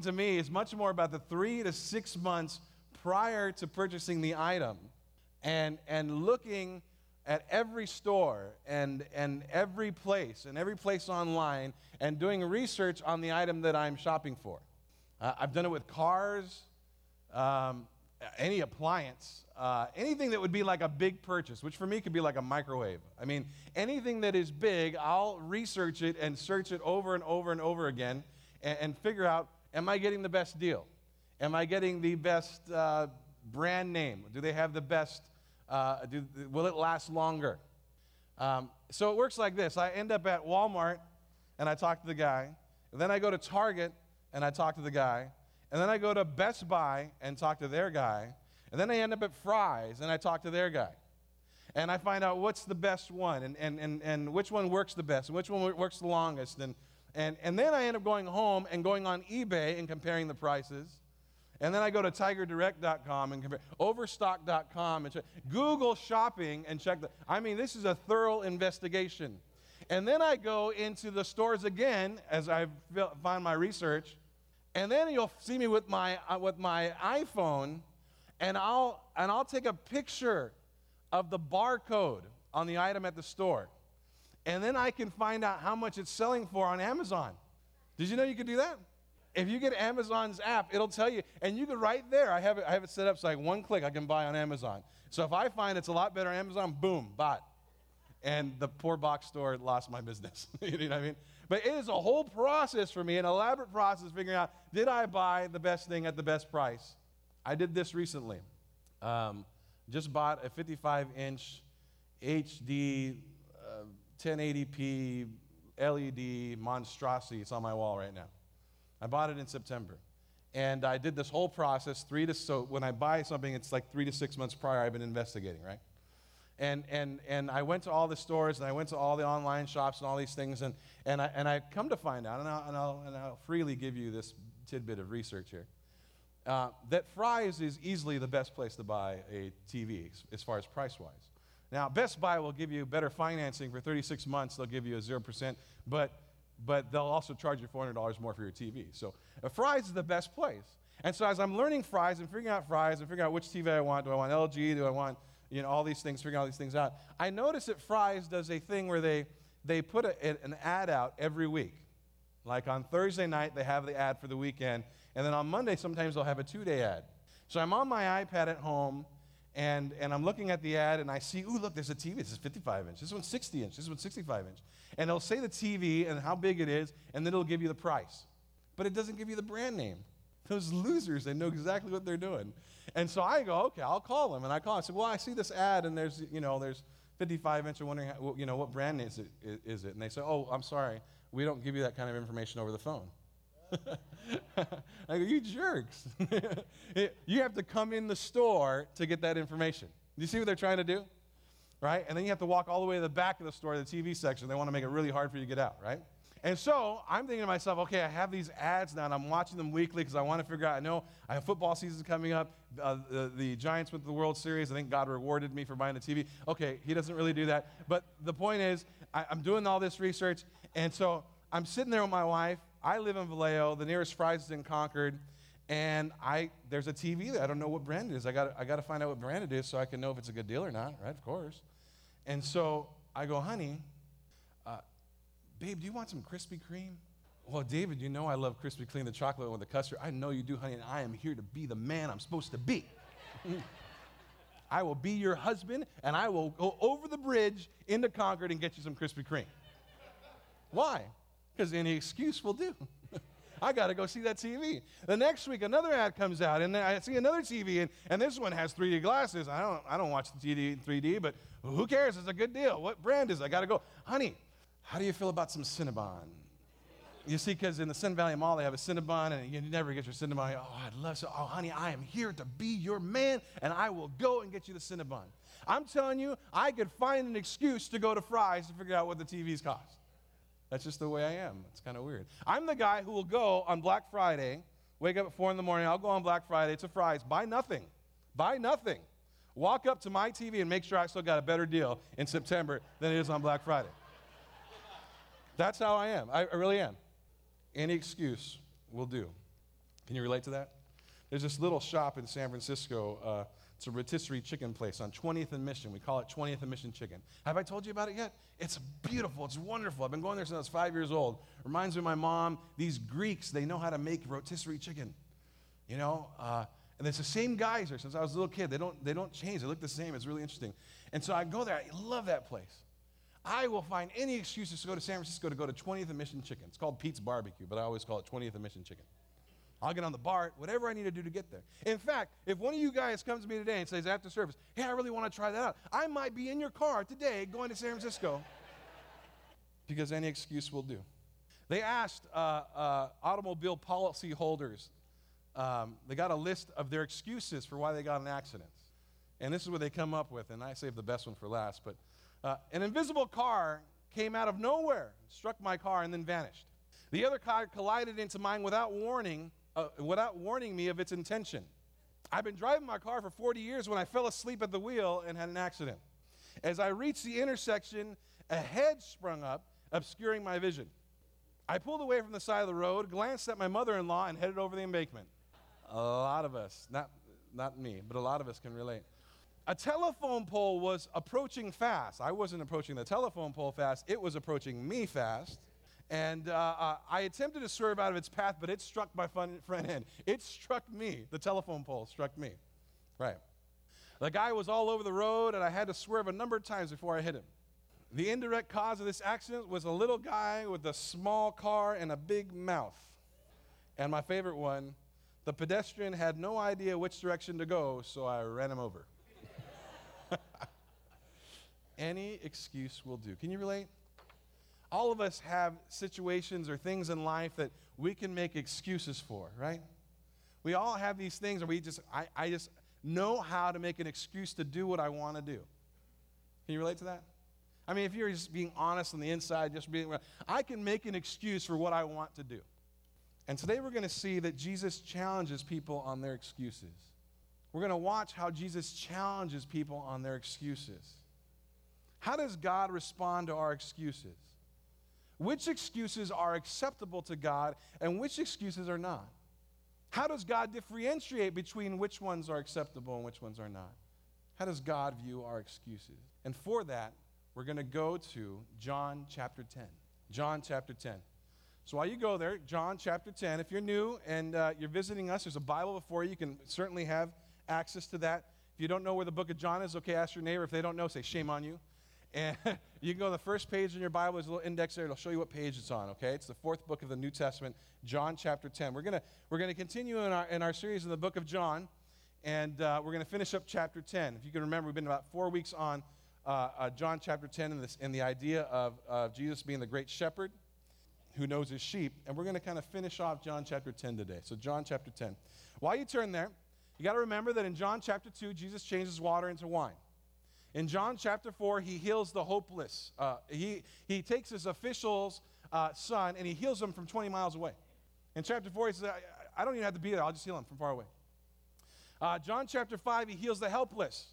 to me is much more about the three to six months prior to purchasing the item and, and looking at every store and, and every place and every place online and doing research on the item that I'm shopping for. Uh, I've done it with cars, um, any appliance, uh, anything that would be like a big purchase, which for me could be like a microwave. I mean, anything that is big, I'll research it and search it over and over and over again and, and figure out am I getting the best deal? Am I getting the best uh, brand name? Do they have the best? Uh, do, will it last longer? Um, so it works like this I end up at Walmart and I talk to the guy. Then I go to Target and I talk to the guy. And then I go to Best Buy and talk to their guy. And then I end up at Fry's and I talk to their guy. And I find out what's the best one and, and, and, and which one works the best and which one works the longest. And, and, and then I end up going home and going on eBay and comparing the prices. And then I go to tigerdirect.com and compare, overstock.com and check, Google shopping and check the. I mean, this is a thorough investigation. And then I go into the stores again as I find my research. And then you'll see me with my, uh, with my iPhone, and I'll, and I'll take a picture of the barcode on the item at the store. And then I can find out how much it's selling for on Amazon. Did you know you could do that? If you get Amazon's app, it'll tell you, and you can right there. I have it, I have it set up so like one click I can buy on Amazon. So if I find it's a lot better on Amazon, boom, bought. And the poor box store lost my business. you know what I mean? But it is a whole process for me, an elaborate process figuring out did I buy the best thing at the best price? I did this recently. Um, just bought a 55 inch HD 1080p LED monstrosity. It's on my wall right now. I bought it in September. And I did this whole process, three to, so when I buy something, it's like three to six months prior, I've been investigating, right? And, and, and I went to all the stores and I went to all the online shops and all these things. And, and, I, and I come to find out, and I'll, and, I'll, and I'll freely give you this tidbit of research here, uh, that Fry's is easily the best place to buy a TV as far as price wise. Now, Best Buy will give you better financing for 36 months, they'll give you a 0%, but, but they'll also charge you $400 more for your TV. So, uh, Fry's is the best place. And so, as I'm learning Fry's and figuring out Fry's and figuring out which TV I want, do I want LG, do I want you know, all these things, figuring all these things out. I notice that Fry's does a thing where they, they put a, an ad out every week. Like on Thursday night, they have the ad for the weekend. And then on Monday, sometimes they'll have a two day ad. So I'm on my iPad at home and, and I'm looking at the ad and I see, ooh, look, there's a TV. This is 55 inch. This one's 60 inch. This one's 65 inch. And it'll say the TV and how big it is, and then it'll give you the price. But it doesn't give you the brand name. Those losers, they know exactly what they're doing. And so I go, okay, I'll call them. And I call. I said, well, I see this ad, and there's, you know, there's 55 inch. I'm wondering, how, you know, what brand name is it, is it? And they say, oh, I'm sorry, we don't give you that kind of information over the phone. I go, you jerks. you have to come in the store to get that information. Do you see what they're trying to do? Right? And then you have to walk all the way to the back of the store, the TV section. They want to make it really hard for you to get out, right? And so I'm thinking to myself, okay, I have these ads now, and I'm watching them weekly because I want to figure out. I know I have football season coming up. Uh, the, the, Giants went to the World Series. I think God rewarded me for buying the TV. Okay, He doesn't really do that. But the point is, I, I'm doing all this research, and so I'm sitting there with my wife. I live in Vallejo. The nearest Fry's is in Concord. And I, there's a TV there. I don't know what brand it is. I got I to find out what brand it is so I can know if it's a good deal or not, right? Of course. And so I go, honey, uh, Babe, do you want some Krispy Kreme? Well, David, you know I love Krispy Kreme, the chocolate with the custard. I know you do, honey, and I am here to be the man I'm supposed to be. I will be your husband, and I will go over the bridge into Concord and get you some Krispy Kreme. Why? Because any excuse will do. I got to go see that TV. The next week, another ad comes out, and I see another TV, and, and this one has 3D glasses. I don't, I don't watch the TV in 3D, but who cares? It's a good deal. What brand is it? I got to go. Honey, how do you feel about some Cinnabon? You see, because in the Sun Valley Mall, they have a Cinnabon, and you never get your Cinnabon. Oh, I'd love to. Oh, honey, I am here to be your man, and I will go and get you the Cinnabon. I'm telling you, I could find an excuse to go to Fry's to figure out what the TVs cost. That's just the way I am. It's kind of weird. I'm the guy who will go on Black Friday, wake up at 4 in the morning, I'll go on Black Friday to Fry's, buy nothing. Buy nothing. Walk up to my TV and make sure I still got a better deal in September than it is on Black Friday. That's how I am. I, I really am. Any excuse will do. Can you relate to that? There's this little shop in San Francisco. Uh, it's a rotisserie chicken place on 20th and Mission. We call it 20th and Mission Chicken. Have I told you about it yet? It's beautiful. It's wonderful. I've been going there since I was five years old. Reminds me of my mom. These Greeks, they know how to make rotisserie chicken. You know, uh, and it's the same guys there since I was a little kid. They don't, they don't change. They look the same. It's really interesting. And so I go there. I love that place. I will find any excuses to go to San Francisco to go to 20th and Mission Chicken. It's called Pete's Barbecue, but I always call it 20th and Mission Chicken. I'll get on the BART, whatever I need to do to get there. In fact, if one of you guys comes to me today and says after service, hey, I really want to try that out, I might be in your car today going to San Francisco because any excuse will do. They asked uh, uh, automobile policy holders, um, they got a list of their excuses for why they got in accidents. And this is what they come up with, and I saved the best one for last. But uh, an invisible car came out of nowhere, struck my car, and then vanished. The other car collided into mine without warning uh, without warning me of its intention. I've been driving my car for 40 years when I fell asleep at the wheel and had an accident. As I reached the intersection, a hedge sprung up, obscuring my vision. I pulled away from the side of the road, glanced at my mother in law, and headed over the embankment. A lot of us, not, not me, but a lot of us can relate. A telephone pole was approaching fast. I wasn't approaching the telephone pole fast, it was approaching me fast. And uh, uh, I attempted to swerve out of its path, but it struck my front, front end. It struck me. The telephone pole struck me. Right. The guy was all over the road, and I had to swerve a number of times before I hit him. The indirect cause of this accident was a little guy with a small car and a big mouth. And my favorite one, the pedestrian had no idea which direction to go, so I ran him over. Any excuse will do. Can you relate? All of us have situations or things in life that we can make excuses for, right? We all have these things where we just, I, I just know how to make an excuse to do what I want to do. Can you relate to that? I mean, if you're just being honest on the inside, just being, I can make an excuse for what I want to do. And today we're going to see that Jesus challenges people on their excuses. We're going to watch how Jesus challenges people on their excuses. How does God respond to our excuses? Which excuses are acceptable to God and which excuses are not. How does God differentiate between which ones are acceptable and which ones are not? How does God view our excuses? And for that, we're going to go to John chapter 10. John chapter 10. So while you go there, John chapter 10, if you're new and uh, you're visiting us, there's a Bible before you. You can certainly have access to that. If you don't know where the book of John is, okay, ask your neighbor. If they don't know, say, shame on you. And you can go to the first page in your Bible. There's a little index there. It'll show you what page it's on, okay? It's the fourth book of the New Testament, John chapter 10. We're going to we're gonna continue in our, in our series in the book of John, and uh, we're going to finish up chapter 10. If you can remember, we've been about four weeks on uh, uh, John chapter 10 and, this, and the idea of, of Jesus being the great shepherd who knows his sheep. And we're going to kind of finish off John chapter 10 today. So, John chapter 10. While you turn there, you got to remember that in John chapter 2, Jesus changes water into wine. In John chapter 4, he heals the hopeless. Uh, he, he takes his official's uh, son and he heals him from 20 miles away. In chapter 4, he says, I, I don't even have to be there, I'll just heal him from far away. Uh, John chapter 5, he heals the helpless.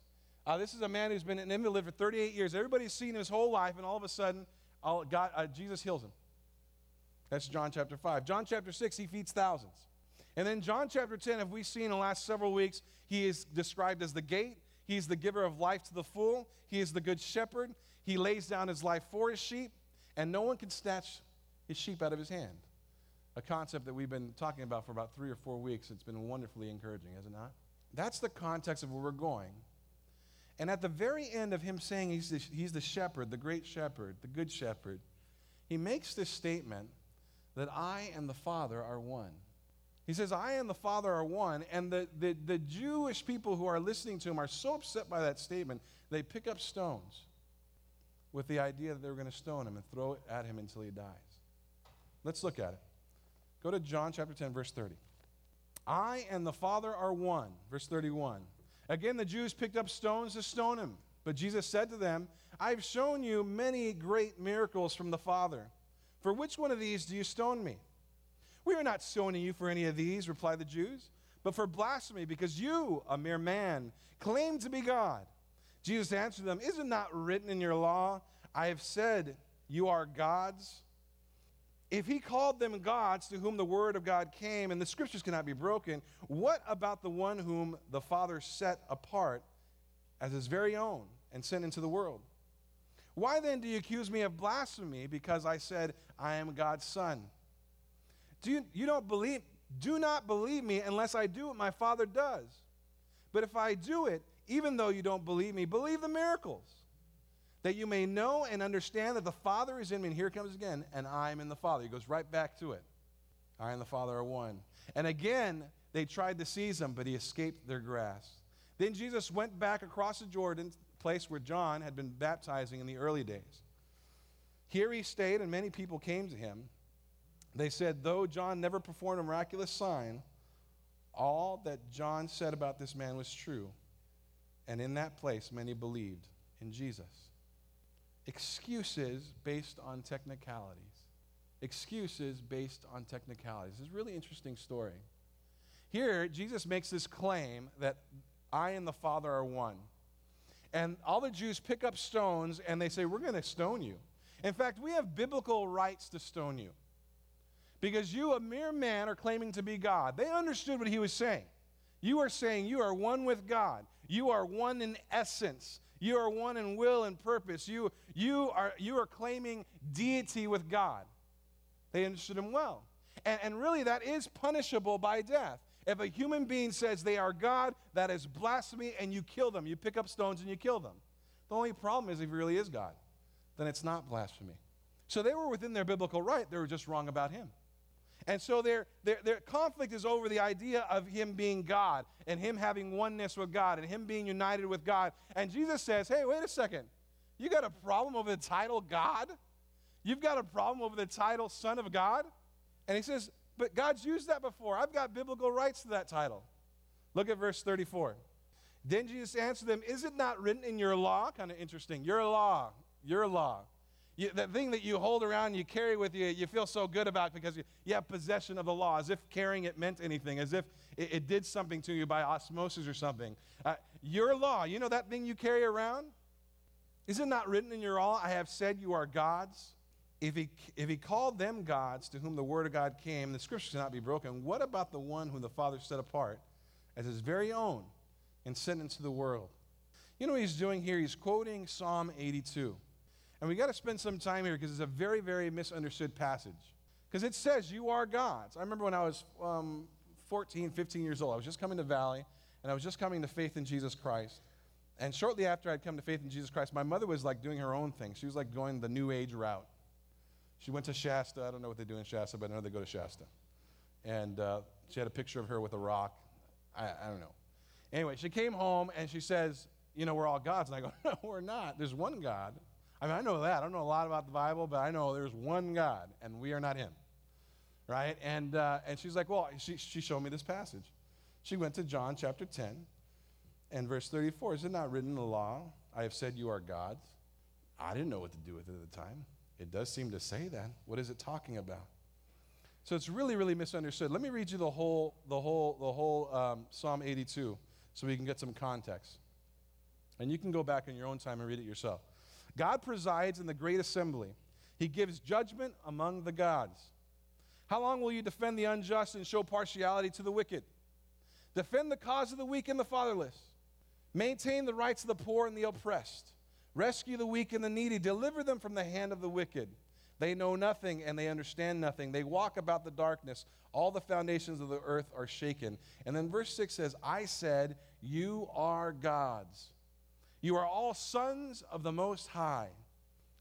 Uh, this is a man who's been an invalid for 38 years. Everybody's seen his whole life, and all of a sudden, God, uh, Jesus heals him. That's John chapter 5. John chapter 6, he feeds thousands. And then John chapter 10, have we seen in the last several weeks, he is described as the gate. He's the giver of life to the full. He is the good shepherd. He lays down his life for his sheep, and no one can snatch his sheep out of his hand. A concept that we've been talking about for about three or four weeks. It's been wonderfully encouraging, has it not? That's the context of where we're going. And at the very end of him saying he's the, he's the shepherd, the great shepherd, the good shepherd, he makes this statement that I and the Father are one. He says, I and the Father are one. And the, the, the Jewish people who are listening to him are so upset by that statement, they pick up stones with the idea that they were going to stone him and throw it at him until he dies. Let's look at it. Go to John chapter 10, verse 30. I and the Father are one. Verse 31. Again, the Jews picked up stones to stone him. But Jesus said to them, I've shown you many great miracles from the Father. For which one of these do you stone me? We are not stoning you for any of these, replied the Jews, but for blasphemy, because you, a mere man, claim to be God. Jesus answered them, Is it not written in your law, I have said you are gods? if he called them gods to whom the word of God came and the scriptures cannot be broken, what about the one whom the Father set apart as his very own and sent into the world? Why then do you accuse me of blasphemy because I said I am God's son? Do you, you don't believe do not believe me unless I do what my Father does. But if I do it, even though you don't believe me, believe the miracles, that you may know and understand that the Father is in me. And here comes again, and I am in the Father. He goes right back to it. I and the Father are one. And again, they tried to seize him, but he escaped their grasp. Then Jesus went back across the Jordan, place where John had been baptizing in the early days. Here he stayed, and many people came to him. They said, though John never performed a miraculous sign, all that John said about this man was true. And in that place, many believed in Jesus. Excuses based on technicalities. Excuses based on technicalities. It's a really interesting story. Here, Jesus makes this claim that I and the Father are one. And all the Jews pick up stones and they say, We're going to stone you. In fact, we have biblical rights to stone you because you, a mere man, are claiming to be God. They understood what he was saying. You are saying you are one with God, you are one in essence. You are one in will and purpose. You, you, are, you are claiming deity with God. They understood him well. And, and really, that is punishable by death. If a human being says they are God, that is blasphemy, and you kill them. You pick up stones and you kill them. The only problem is if he really is God, then it's not blasphemy. So they were within their biblical right, they were just wrong about him. And so their, their, their conflict is over the idea of him being God and him having oneness with God and him being united with God. And Jesus says, hey, wait a second. You got a problem over the title God? You've got a problem over the title Son of God? And he says, but God's used that before. I've got biblical rights to that title. Look at verse 34. Then Jesus answered them, Is it not written in your law? Kind of interesting. Your law, your law. You, that thing that you hold around, you carry with you, you feel so good about because you, you have possession of the law, as if carrying it meant anything, as if it, it did something to you by osmosis or something. Uh, your law, you know that thing you carry around? Is it not written in your law, I have said you are gods? if he, if he called them gods to whom the word of God came, the scriptures cannot be broken, what about the one whom the Father set apart as his very own and sent into the world? You know what he's doing here? He's quoting Psalm 82. And we got to spend some time here because it's a very, very misunderstood passage. Because it says, You are gods. I remember when I was um, 14, 15 years old, I was just coming to Valley and I was just coming to faith in Jesus Christ. And shortly after I'd come to faith in Jesus Christ, my mother was like doing her own thing. She was like going the New Age route. She went to Shasta. I don't know what they do in Shasta, but I know they go to Shasta. And uh, she had a picture of her with a rock. I, I don't know. Anyway, she came home and she says, You know, we're all gods. And I go, No, we're not. There's one God. I mean, I know that. I don't know a lot about the Bible, but I know there's one God, and we are not Him. Right? And, uh, and she's like, Well, she, she showed me this passage. She went to John chapter 10 and verse 34. Is it not written in the law, I have said you are gods? I didn't know what to do with it at the time. It does seem to say that. What is it talking about? So it's really, really misunderstood. Let me read you the whole, the whole, the whole um, Psalm 82 so we can get some context. And you can go back in your own time and read it yourself. God presides in the great assembly. He gives judgment among the gods. How long will you defend the unjust and show partiality to the wicked? Defend the cause of the weak and the fatherless. Maintain the rights of the poor and the oppressed. Rescue the weak and the needy. Deliver them from the hand of the wicked. They know nothing and they understand nothing. They walk about the darkness. All the foundations of the earth are shaken. And then verse 6 says, I said, You are gods. You are all sons of the Most High,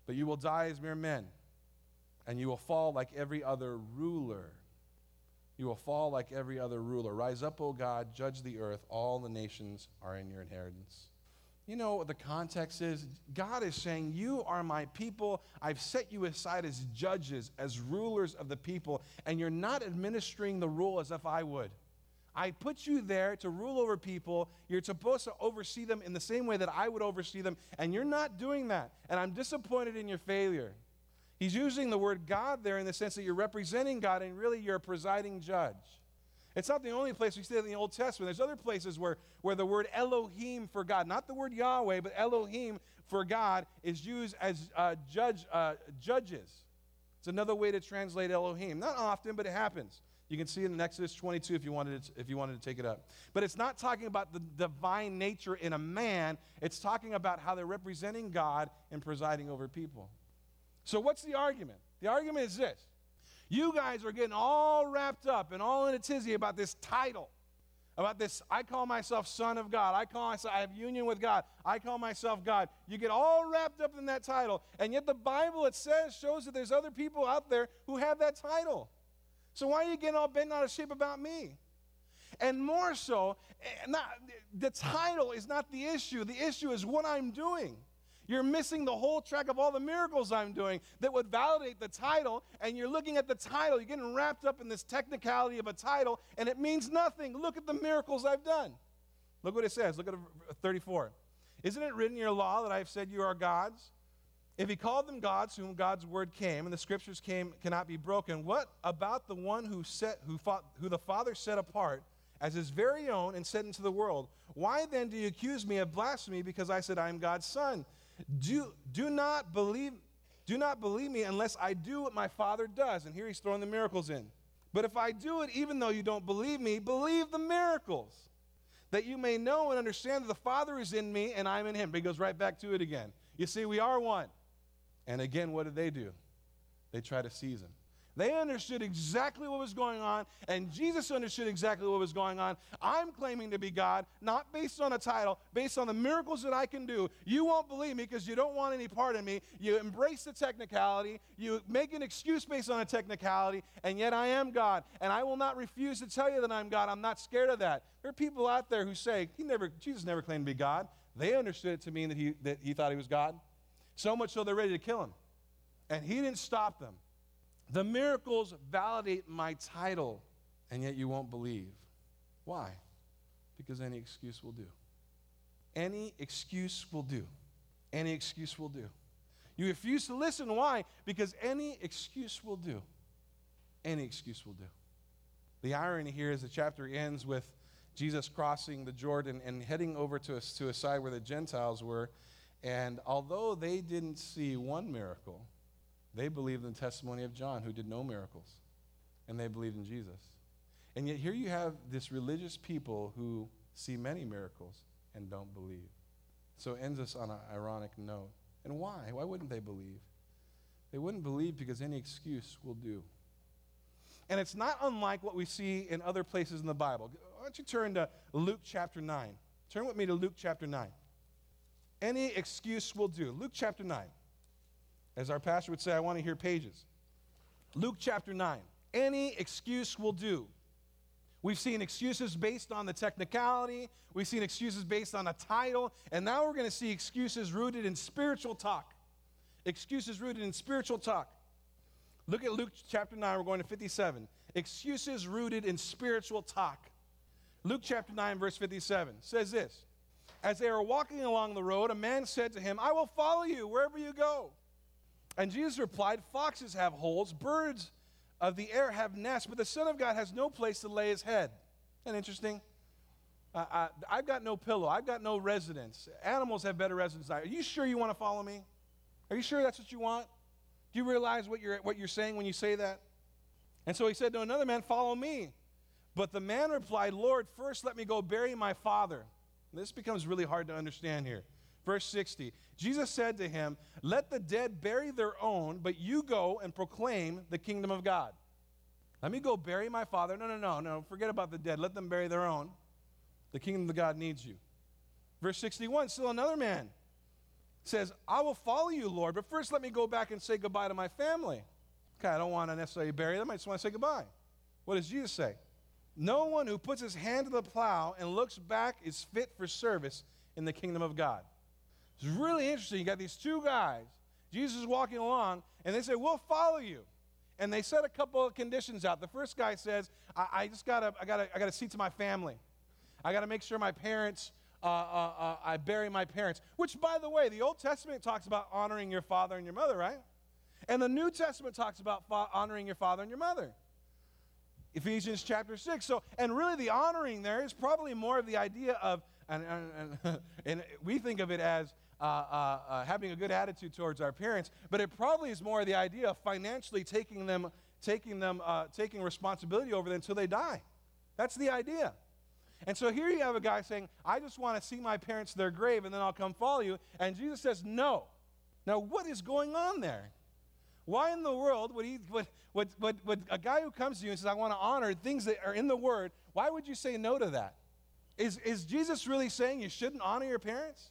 but you will die as mere men, and you will fall like every other ruler. You will fall like every other ruler. Rise up, O God, judge the earth. All the nations are in your inheritance. You know what the context is? God is saying, You are my people. I've set you aside as judges, as rulers of the people, and you're not administering the rule as if I would. I put you there to rule over people. You're supposed to oversee them in the same way that I would oversee them, and you're not doing that. And I'm disappointed in your failure. He's using the word God there in the sense that you're representing God, and really you're a presiding judge. It's not the only place we see it in the Old Testament. There's other places where, where the word Elohim for God, not the word Yahweh, but Elohim for God, is used as uh, judge, uh, judges It's another way to translate Elohim. Not often, but it happens. You can see it in Exodus 22 if you wanted to, if you wanted to take it up. But it's not talking about the divine nature in a man, it's talking about how they're representing God and presiding over people. So, what's the argument? The argument is this you guys are getting all wrapped up and all in a tizzy about this title. About this, I call myself Son of God. I call myself, I have union with God. I call myself God. You get all wrapped up in that title, and yet the Bible, it says, shows that there's other people out there who have that title. So why are you getting all bent out of shape about me? And more so, eh, not, the title is not the issue. The issue is what I'm doing. You're missing the whole track of all the miracles I'm doing that would validate the title, and you're looking at the title. You're getting wrapped up in this technicality of a title, and it means nothing. Look at the miracles I've done. Look what it says. Look at 34. Isn't it written in your law that I have said you are gods? If he called them gods, whom God's word came, and the scriptures came cannot be broken, what about the one who set who fought, who the Father set apart as his very own and sent into the world? Why then do you accuse me of blasphemy because I said I am God's son? Do, do not believe do not believe me unless I do what my Father does. And here he's throwing the miracles in. But if I do it, even though you don't believe me, believe the miracles, that you may know and understand that the Father is in me and I'm in him. But he goes right back to it again. You see, we are one. And again, what did they do? They tried to seize him. They understood exactly what was going on, and Jesus understood exactly what was going on. I'm claiming to be God, not based on a title, based on the miracles that I can do. You won't believe me because you don't want any part of me. You embrace the technicality, you make an excuse based on a technicality, and yet I am God, and I will not refuse to tell you that I'm God. I'm not scared of that. There are people out there who say, he never, Jesus never claimed to be God. They understood it to mean that he, that he thought he was God. So much so they're ready to kill him. And he didn't stop them. The miracles validate my title, and yet you won't believe. Why? Because any excuse will do. Any excuse will do. Any excuse will do. You refuse to listen. Why? Because any excuse will do. Any excuse will do. The irony here is the chapter ends with Jesus crossing the Jordan and heading over to a, to a side where the Gentiles were. And although they didn't see one miracle, they believed in the testimony of John, who did no miracles, and they believed in Jesus. And yet, here you have this religious people who see many miracles and don't believe. So it ends us on an ironic note. And why? Why wouldn't they believe? They wouldn't believe because any excuse will do. And it's not unlike what we see in other places in the Bible. Why don't you turn to Luke chapter 9? Turn with me to Luke chapter 9. Any excuse will do. Luke chapter 9. As our pastor would say, I want to hear pages. Luke chapter 9. Any excuse will do. We've seen excuses based on the technicality, we've seen excuses based on a title, and now we're going to see excuses rooted in spiritual talk. Excuses rooted in spiritual talk. Look at Luke chapter 9, we're going to 57. Excuses rooted in spiritual talk. Luke chapter 9, verse 57 says this As they were walking along the road, a man said to him, I will follow you wherever you go. And Jesus replied, Foxes have holes, birds of the air have nests, but the Son of God has no place to lay his head. Isn't that interesting? Uh, I, have got no pillow. I've got no residence. Animals have better residence. Are you sure you want to follow me? Are you sure that's what you want? Do you realize what you're, what you're saying when you say that? And so he said to another man, Follow me. But the man replied, Lord, first let me go bury my father. This becomes really hard to understand here. Verse 60 Jesus said to him, Let the dead bury their own, but you go and proclaim the kingdom of God. Let me go bury my father. No, no, no, no. Forget about the dead. Let them bury their own. The kingdom of God needs you. Verse 61 Still another man says, I will follow you, Lord, but first let me go back and say goodbye to my family. Okay, I don't want to necessarily bury them. I just want to say goodbye. What does Jesus say? No one who puts his hand to the plow and looks back is fit for service in the kingdom of God. It's really interesting. You got these two guys. Jesus is walking along, and they say, We'll follow you. And they set a couple of conditions out. The first guy says, I, I just gotta, I gotta, I gotta see to my family. I gotta make sure my parents, uh, uh, uh, I bury my parents. Which, by the way, the Old Testament talks about honoring your father and your mother, right? And the New Testament talks about fa- honoring your father and your mother. Ephesians chapter 6. So, and really the honoring there is probably more of the idea of, and, and, and, we think of it as uh, uh, uh, having a good attitude towards our parents, but it probably is more the idea of financially taking them, taking them, uh, taking responsibility over them until they die. That's the idea. And so here you have a guy saying, I just want to see my parents their grave and then I'll come follow you. And Jesus says, No. Now, what is going on there? Why in the world would, he, would, would, would, would a guy who comes to you and says, I want to honor things that are in the Word, why would you say no to that? Is, is Jesus really saying you shouldn't honor your parents?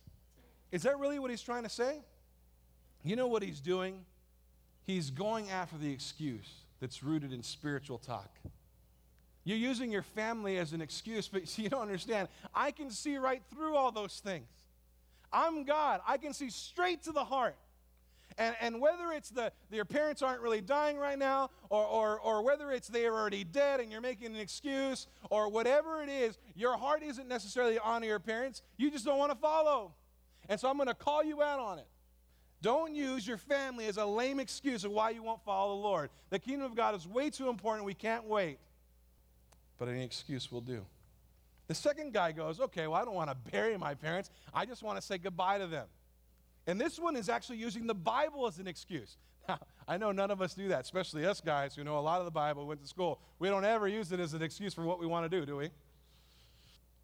Is that really what he's trying to say? You know what he's doing? He's going after the excuse that's rooted in spiritual talk. You're using your family as an excuse, but you don't understand. I can see right through all those things. I'm God. I can see straight to the heart. And, and whether it's the, your parents aren't really dying right now, or, or, or whether it's they're already dead and you're making an excuse, or whatever it is, your heart isn't necessarily honor your parents. You just don't want to follow. And so I'm going to call you out on it. Don't use your family as a lame excuse of why you won't follow the Lord. The kingdom of God is way too important. We can't wait. But any excuse will do. The second guy goes, okay, well, I don't want to bury my parents. I just want to say goodbye to them. And this one is actually using the Bible as an excuse. Now, I know none of us do that, especially us guys who know a lot of the Bible, went to school. We don't ever use it as an excuse for what we want to do, do we?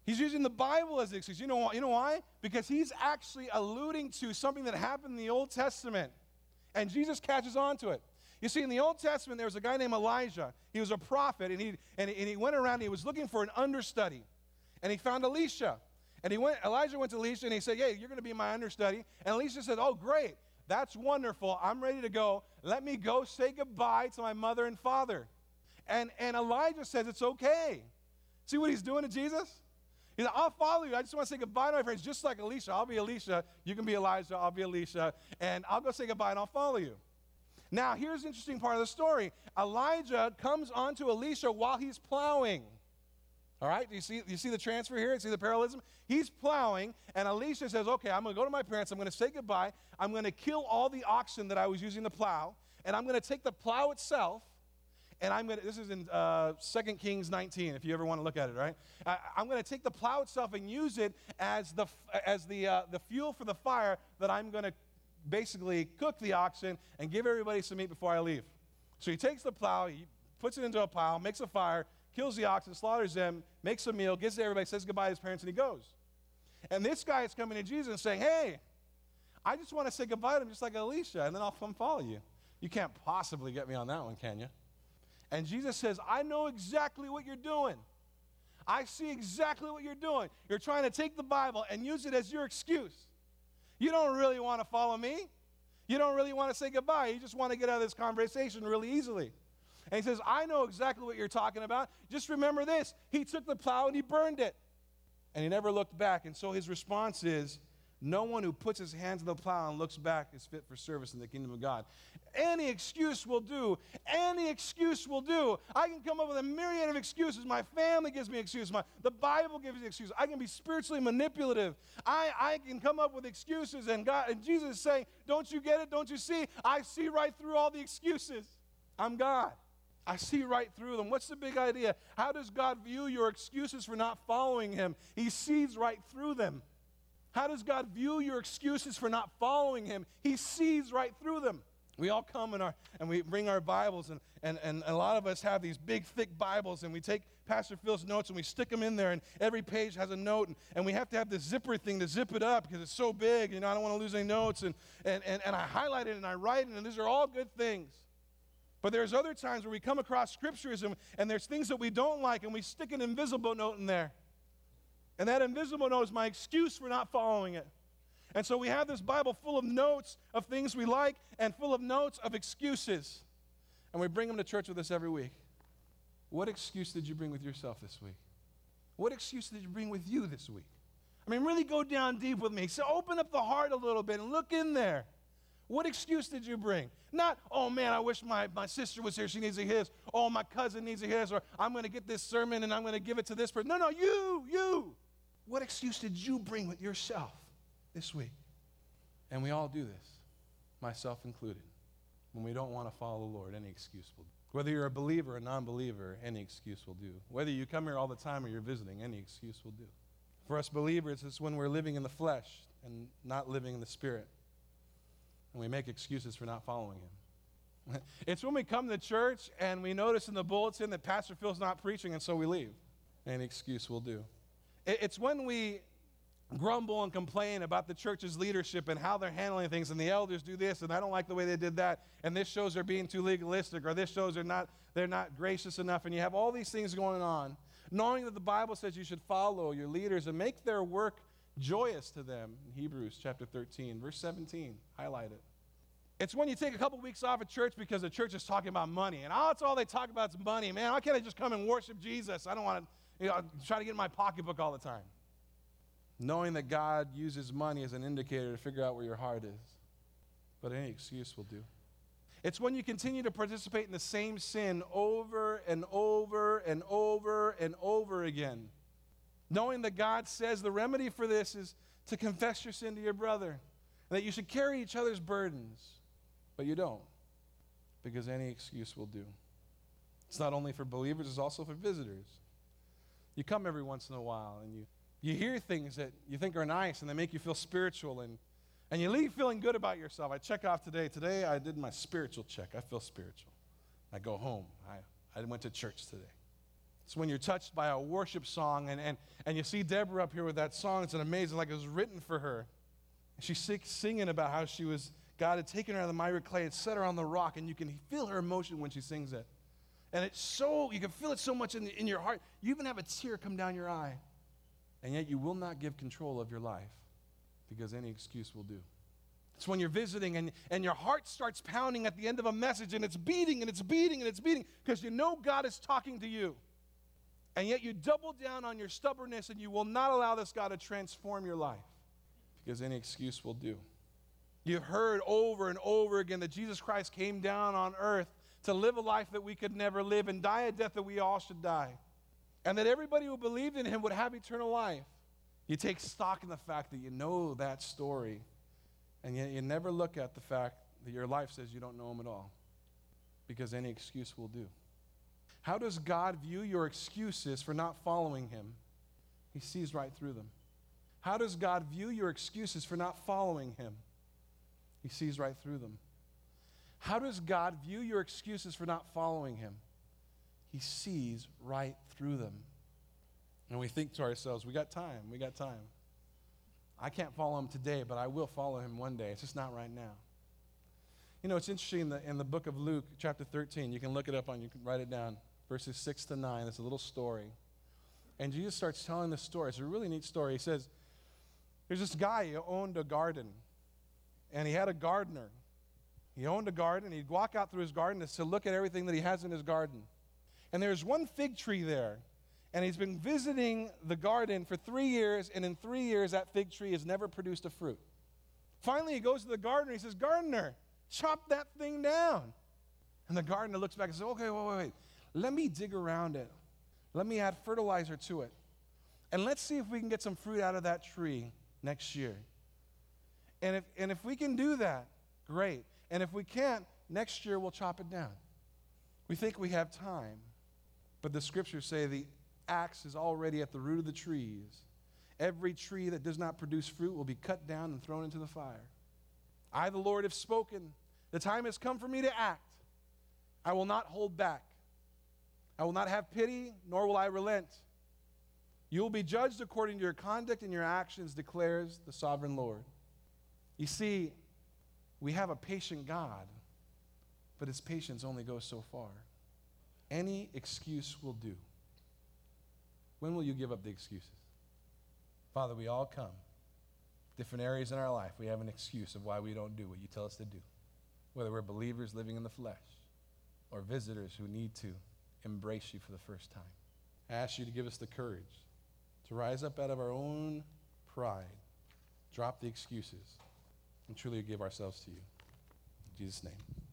He's using the Bible as an excuse. You know, you know why? Because he's actually alluding to something that happened in the Old Testament. And Jesus catches on to it. You see, in the Old Testament, there was a guy named Elijah. He was a prophet, and he, and he, and he went around and he was looking for an understudy. And he found Elisha. And he went, Elijah went to Elisha and he said, Hey, you're going to be my understudy. And Elisha said, Oh, great. That's wonderful. I'm ready to go. Let me go say goodbye to my mother and father. And, and Elijah says, It's okay. See what he's doing to Jesus? He's like, I'll follow you. I just want to say goodbye to my friends, just like Elisha. I'll be Elisha. You can be Elijah. I'll be Elisha. And I'll go say goodbye and I'll follow you. Now, here's the interesting part of the story Elijah comes onto Elisha while he's plowing. All right, do you see, you see the transfer here? You see the parallelism? He's plowing, and Elisha says, Okay, I'm going to go to my parents. I'm going to say goodbye. I'm going to kill all the oxen that I was using to plow, and I'm going to take the plow itself, and I'm going to, this is in uh, 2 Kings 19, if you ever want to look at it, right? I, am going to take the plow itself and use it as the, as the, uh, the fuel for the fire that I'm going to basically cook the oxen and give everybody some meat before I leave. So he takes the plow, he puts it into a pile, makes a fire, kills the oxen, slaughters them, makes a meal, gives to everybody, says goodbye to his parents, and he goes. And this guy is coming to Jesus and saying, Hey, I just want to say goodbye to him just like Elisha, and then I'll come follow you. You can't possibly get me on that one, can you? And Jesus says, I know exactly what you're doing. I see exactly what you're doing. You're trying to take the Bible and use it as your excuse. You don't really want to follow me. You don't really want to say goodbye. You just want to get out of this conversation really easily. And he says, I know exactly what you're talking about. Just remember this He took the plow and he burned it. And he never looked back. And so his response is, no one who puts his hands to the plow and looks back is fit for service in the kingdom of God. Any excuse will do. Any excuse will do. I can come up with a myriad of excuses. My family gives me excuses. My, the Bible gives me excuses. I can be spiritually manipulative. I, I can come up with excuses. And God and Jesus is saying, Don't you get it? Don't you see? I see right through all the excuses. I'm God. I see right through them. What's the big idea? How does God view your excuses for not following Him? He sees right through them. How does God view your excuses for not following Him? He sees right through them. We all come in our, and we bring our Bibles, and, and, and a lot of us have these big, thick Bibles, and we take Pastor Phil's notes and we stick them in there, and every page has a note, and, and we have to have this zipper thing to zip it up because it's so big. You know, I don't want to lose any notes, and, and, and, and I highlight it and I write it, and these are all good things. But there's other times where we come across scriptures and, and there's things that we don't like and we stick an invisible note in there. And that invisible note is my excuse for not following it. And so we have this Bible full of notes of things we like and full of notes of excuses. And we bring them to church with us every week. What excuse did you bring with yourself this week? What excuse did you bring with you this week? I mean, really go down deep with me. So open up the heart a little bit and look in there. What excuse did you bring? Not, oh man, I wish my, my sister was here. She needs hear this. Oh, my cousin needs hear this. Or I'm going to get this sermon and I'm going to give it to this person. No, no, you, you. What excuse did you bring with yourself this week? And we all do this, myself included. When we don't want to follow the Lord, any excuse will do. Whether you're a believer or a non believer, any excuse will do. Whether you come here all the time or you're visiting, any excuse will do. For us believers, it's when we're living in the flesh and not living in the spirit. And we make excuses for not following him. It's when we come to church and we notice in the bulletin that Pastor Phil's not preaching, and so we leave. Any excuse will do. It's when we grumble and complain about the church's leadership and how they're handling things, and the elders do this, and I don't like the way they did that, and this shows they're being too legalistic, or this shows they're not, they're not gracious enough, and you have all these things going on, knowing that the Bible says you should follow your leaders and make their work joyous to them. In Hebrews chapter 13, verse 17, highlight it. It's when you take a couple weeks off at church because the church is talking about money, and oh, that's all they talk about is money. Man, why can't I just come and worship Jesus? I don't want to, you know, try to get in my pocketbook all the time knowing that God uses money as an indicator to figure out where your heart is. But any excuse will do. It's when you continue to participate in the same sin over and over and over and over again, knowing that God says the remedy for this is to confess your sin to your brother, and that you should carry each other's burdens, but you don't, because any excuse will do. It's not only for believers, it's also for visitors. You come every once in a while and you you hear things that you think are nice and they make you feel spiritual and, and you leave feeling good about yourself. I check off today. Today I did my spiritual check. I feel spiritual. I go home. I, I went to church today. It's when you're touched by a worship song and, and, and you see Deborah up here with that song. It's an amazing, like it was written for her. She's singing about how she was, God had taken her out of the miry clay and set her on the rock, and you can feel her emotion when she sings it. And it's so, you can feel it so much in, in your heart. You even have a tear come down your eye and yet you will not give control of your life because any excuse will do. It's when you're visiting and, and your heart starts pounding at the end of a message and it's beating and it's beating and it's beating because you know God is talking to you. And yet you double down on your stubbornness and you will not allow this God to transform your life because any excuse will do. You've heard over and over again that Jesus Christ came down on earth to live a life that we could never live and die a death that we all should die and that everybody who believed in him would have eternal life. You take stock in the fact that you know that story, and yet you never look at the fact that your life says you don't know him at all, because any excuse will do. How does God view your excuses for not following him? He sees right through them. How does God view your excuses for not following him? He sees right through them. How does God view your excuses for not following him? He sees right through them. And we think to ourselves, we got time, we got time. I can't follow him today, but I will follow him one day. It's just not right now. You know, it's interesting in the, in the book of Luke, chapter 13. You can look it up on, you can write it down, verses 6 to 9. It's a little story. And Jesus starts telling this story. It's a really neat story. He says, There's this guy who owned a garden, and he had a gardener. He owned a garden. He'd walk out through his garden to look at everything that he has in his garden. And there's one fig tree there. And he's been visiting the garden for three years, and in three years, that fig tree has never produced a fruit. Finally, he goes to the gardener. He says, Gardener, chop that thing down. And the gardener looks back and says, Okay, wait, wait, wait. Let me dig around it. Let me add fertilizer to it. And let's see if we can get some fruit out of that tree next year. And if, and if we can do that, great. And if we can't, next year we'll chop it down. We think we have time. But the scriptures say the axe is already at the root of the trees. Every tree that does not produce fruit will be cut down and thrown into the fire. I, the Lord, have spoken. The time has come for me to act. I will not hold back. I will not have pity, nor will I relent. You will be judged according to your conduct and your actions, declares the sovereign Lord. You see, we have a patient God, but his patience only goes so far. Any excuse will do. When will you give up the excuses? Father, we all come. Different areas in our life, we have an excuse of why we don't do what you tell us to do. Whether we're believers living in the flesh or visitors who need to embrace you for the first time. I ask you to give us the courage to rise up out of our own pride, drop the excuses, and truly give ourselves to you. In Jesus' name.